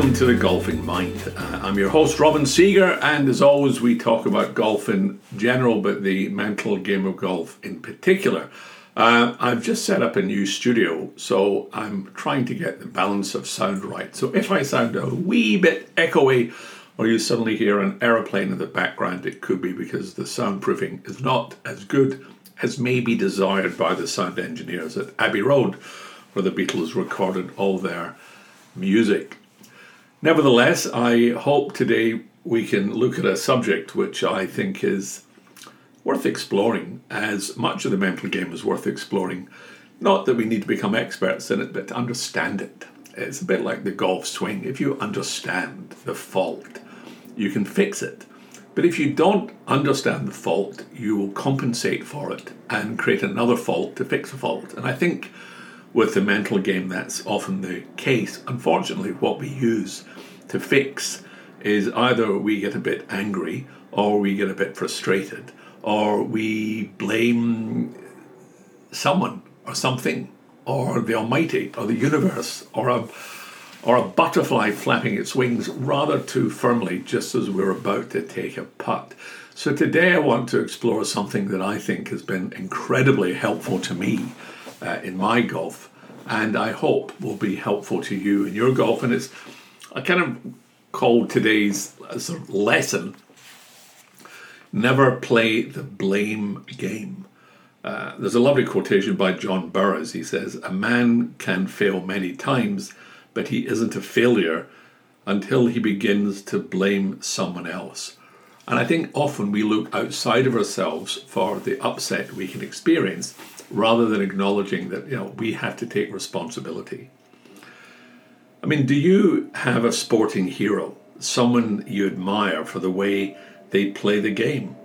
Welcome to the Golfing Mind. Uh, I'm your host, Robin Sieger, and as always, we talk about golf in general, but the mental game of golf in particular. Uh, I've just set up a new studio, so I'm trying to get the balance of sound right. So if I sound a wee bit echoey, or you suddenly hear an aeroplane in the background, it could be because the soundproofing is not as good as may be desired by the sound engineers at Abbey Road, where the Beatles recorded all their music. Nevertheless, I hope today we can look at a subject which I think is worth exploring, as much of the mental game is worth exploring. Not that we need to become experts in it, but to understand it. It's a bit like the golf swing. If you understand the fault, you can fix it. But if you don't understand the fault, you will compensate for it and create another fault to fix the fault. And I think with the mental game, that's often the case. Unfortunately, what we use to fix is either we get a bit angry or we get a bit frustrated or we blame someone or something or the almighty or the universe or a or a butterfly flapping its wings rather too firmly just as we're about to take a putt. So today I want to explore something that I think has been incredibly helpful to me uh, in my golf, and I hope will be helpful to you in your golf. And it's I kind of called today's uh, sort of lesson never play the blame game. Uh, there's a lovely quotation by John Burroughs. He says, A man can fail many times, but he isn't a failure until he begins to blame someone else. And I think often we look outside of ourselves for the upset we can experience rather than acknowledging that you know we have to take responsibility. I mean, do you have a sporting hero, someone you admire for the way they play the game?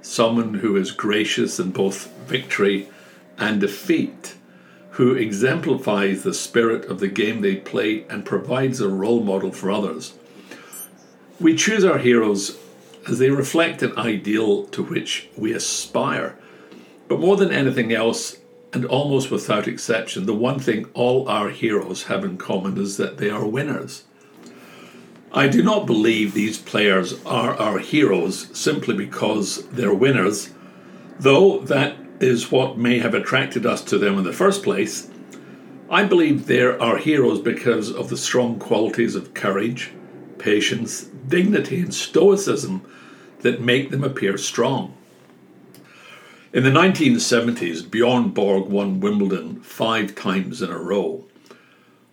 Someone who is gracious in both victory and defeat, who exemplifies the spirit of the game they play and provides a role model for others. We choose our heroes as they reflect an ideal to which we aspire but more than anything else, and almost without exception, the one thing all our heroes have in common is that they are winners. I do not believe these players are our heroes simply because they're winners, though that is what may have attracted us to them in the first place. I believe they're our heroes because of the strong qualities of courage, patience, dignity, and stoicism that make them appear strong. In the 1970s, Bjorn Borg won Wimbledon five times in a row.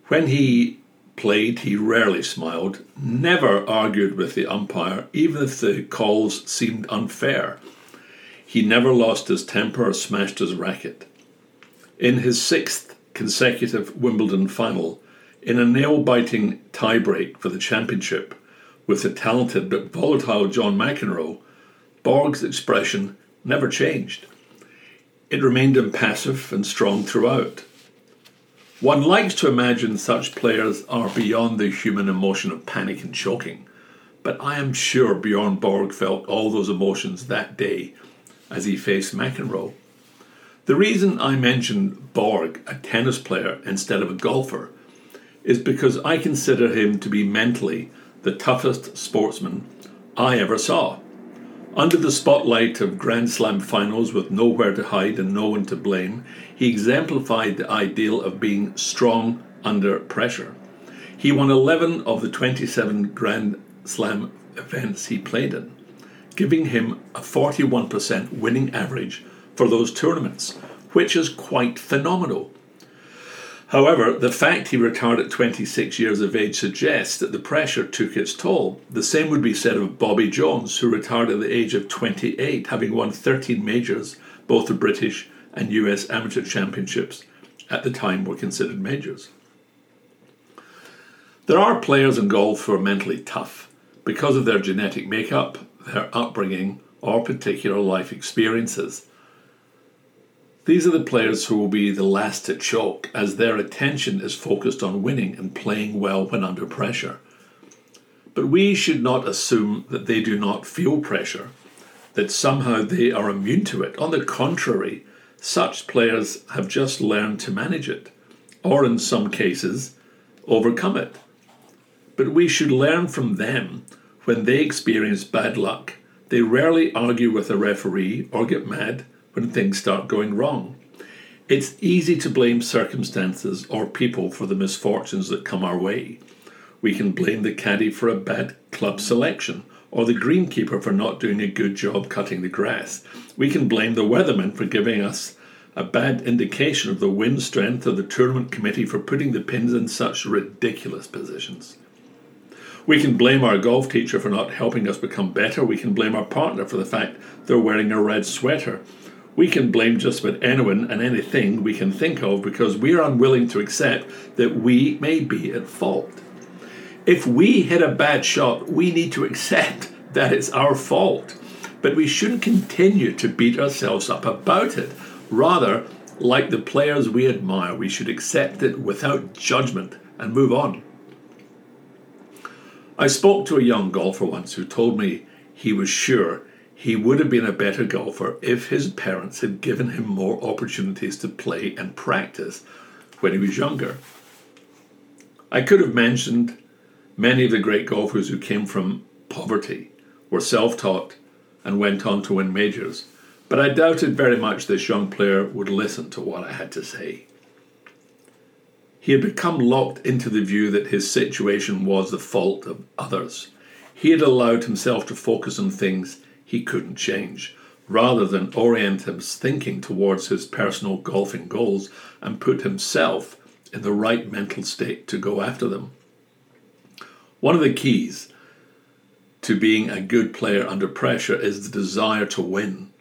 When he played, he rarely smiled, never argued with the umpire, even if the calls seemed unfair. He never lost his temper or smashed his racket. In his sixth consecutive Wimbledon final, in a nail biting tiebreak for the championship with the talented but volatile John McEnroe, Borg's expression never changed. It remained impassive and strong throughout. One likes to imagine such players are beyond the human emotion of panic and choking, but I am sure Bjorn Borg felt all those emotions that day as he faced McEnroe. The reason I mention Borg, a tennis player, instead of a golfer, is because I consider him to be mentally the toughest sportsman I ever saw. Under the spotlight of Grand Slam finals with nowhere to hide and no one to blame, he exemplified the ideal of being strong under pressure. He won 11 of the 27 Grand Slam events he played in, giving him a 41% winning average for those tournaments, which is quite phenomenal. However, the fact he retired at 26 years of age suggests that the pressure took its toll. The same would be said of Bobby Jones, who retired at the age of 28, having won 13 majors, both the British and US amateur championships at the time were considered majors. There are players in golf who are mentally tough because of their genetic makeup, their upbringing, or particular life experiences. These are the players who will be the last to choke as their attention is focused on winning and playing well when under pressure. But we should not assume that they do not feel pressure, that somehow they are immune to it. On the contrary, such players have just learned to manage it, or in some cases, overcome it. but we should learn from them when they experience bad luck. They rarely argue with a referee or get mad when things start going wrong. It's easy to blame circumstances or people for the misfortunes that come our way. We can blame the caddy for a bad club selection or the greenkeeper for not doing a good job cutting the grass. We can blame the weatherman for giving us a bad indication of the wind strength or the tournament committee for putting the pins in such ridiculous positions. We can blame our golf teacher for not helping us become better. We can blame our partner for the fact they're wearing a red sweater. We can blame just about anyone and anything we can think of because we are unwilling to accept that we may be at fault. If we hit a bad shot, we need to accept that it's our fault. But we shouldn't continue to beat ourselves up about it. Rather, like the players we admire, we should accept it without judgment and move on. I spoke to a young golfer once who told me he was sure he would have been a better golfer if his parents had given him more opportunities to play and practice when he was younger. I could have mentioned many of the great golfers who came from poverty, were self taught, and went on to win majors, but I doubted very much this young player would listen to what I had to say. He had become locked into the view that his situation was the fault of others. He had allowed himself to focus on things he couldn't change, rather than orient his thinking towards his personal golfing goals and put himself in the right mental state to go after them. One of the keys to being a good player under pressure is the desire to win,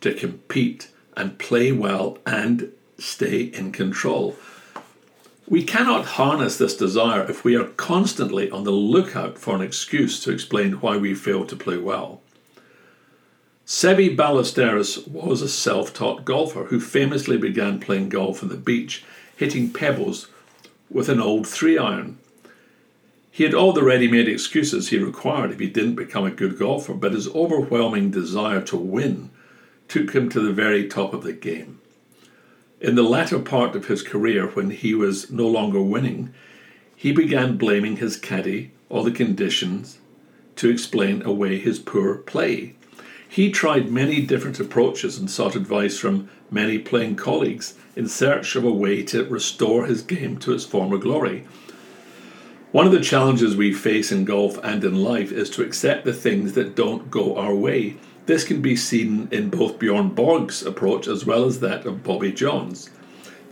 to compete and play well and stay in control. We cannot harness this desire if we are constantly on the lookout for an excuse to explain why we fail to play well. Seve Ballesteros was a self taught golfer who famously began playing golf on the beach, hitting pebbles with an old three iron. He had all the ready made excuses he required if he didn't become a good golfer, but his overwhelming desire to win took him to the very top of the game. In the latter part of his career, when he was no longer winning, he began blaming his caddy or the conditions to explain away his poor play. He tried many different approaches and sought advice from many playing colleagues in search of a way to restore his game to its former glory. One of the challenges we face in golf and in life is to accept the things that don't go our way this can be seen in both Bjorn Borg's approach as well as that of Bobby Jones.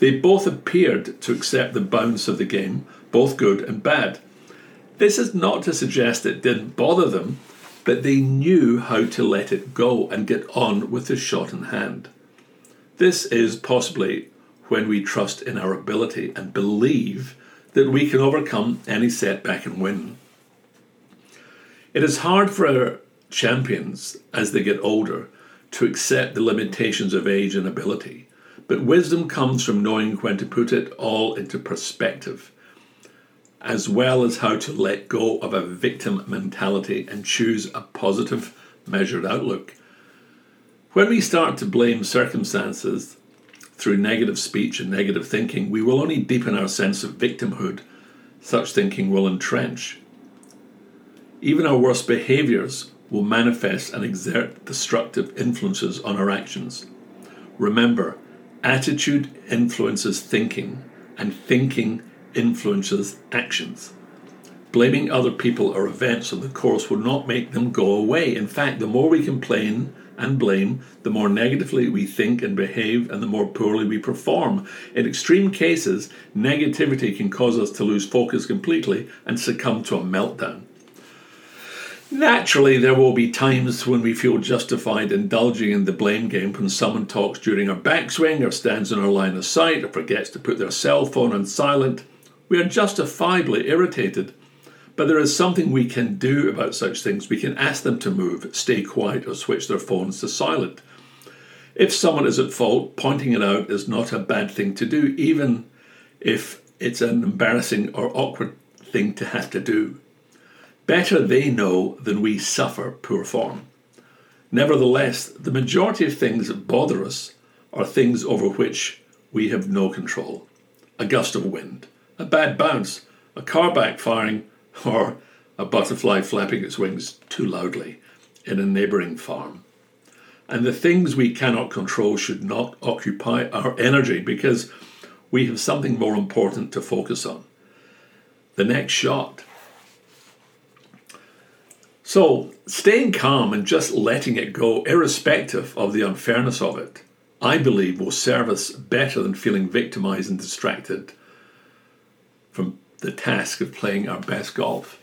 They both appeared to accept the bounce of the game, both good and bad. This is not to suggest it didn't bother them, but they knew how to let it go and get on with the shot in hand. This is possibly when we trust in our ability and believe that we can overcome any setback and win. It is hard for champions as they get older to accept the limitations of age and ability. But wisdom comes from knowing when to put it all into perspective, as well as how to let go of a victim mentality and choose a positive, measured outlook. When we start to blame circumstances through negative speech and negative thinking, we will only deepen our sense of victimhood. Such thinking will entrench. Even our worst behaviours will manifest and exert destructive influences on our actions. Remember, attitude influences thinking, and thinking influences actions. Blaming other people or events on the course will not make them go away. In fact, the more we complain and blame, the more negatively we think and behave, and the more poorly we perform. In extreme cases, negativity can cause us to lose focus completely and succumb to a meltdown. Naturally, there will be times when we feel justified indulging in the blame game when someone talks during our backswing or stands in our line of sight or forgets to put their cell phone on silent. We are justifiably irritated. But there is something we can do about such things. We can ask them to move, stay quiet, or switch their phones to silent. If someone is at fault, pointing it out is not a bad thing to do, even if it's an embarrassing or awkward thing to have to do. Better they know than we suffer poor form. Nevertheless, the majority of things that bother us are things over which we have no control. A gust of wind, a bad bounce, a car backfiring, or a butterfly flapping its wings too loudly in a neighbouring farm. And the things we cannot control should not occupy our energy because we have something more important to focus on the next shot. So, staying calm and just letting it go, irrespective of the unfairness of it, I believe will serve us better than feeling victimized and distracted from the task of playing our best golf.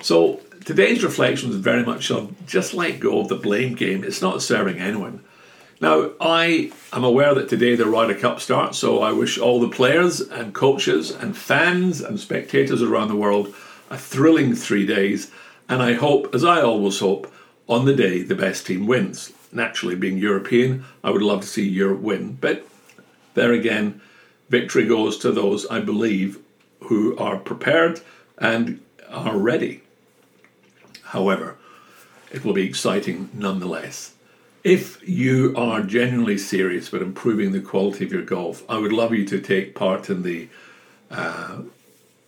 So, today's reflection was very much on just let go of the blame game. It's not serving anyone. Now, I am aware that today the Ryder Cup starts, so I wish all the players and coaches and fans and spectators around the world a thrilling three days. And I hope, as I always hope, on the day the best team wins. Naturally, being European, I would love to see Europe win. But there again, victory goes to those, I believe, who are prepared and are ready. However, it will be exciting nonetheless. If you are genuinely serious about improving the quality of your golf, I would love you to take part in the uh,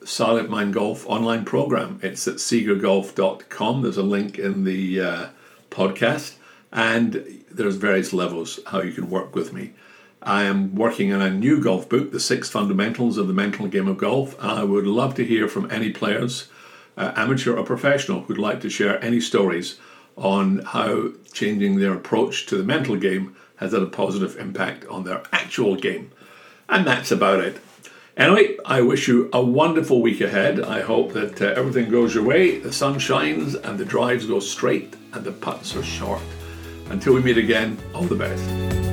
Silent Mind Golf online program. It's at siegergolf.com. There's a link in the uh, podcast, and there's various levels how you can work with me. I am working on a new golf book, The Six Fundamentals of the Mental Game of Golf. And I would love to hear from any players uh, amateur or professional, who'd like to share any stories on how changing their approach to the mental game has had a positive impact on their actual game. And that's about it. Anyway, I wish you a wonderful week ahead. I hope that uh, everything goes your way, the sun shines, and the drives go straight, and the putts are short. Until we meet again, all the best.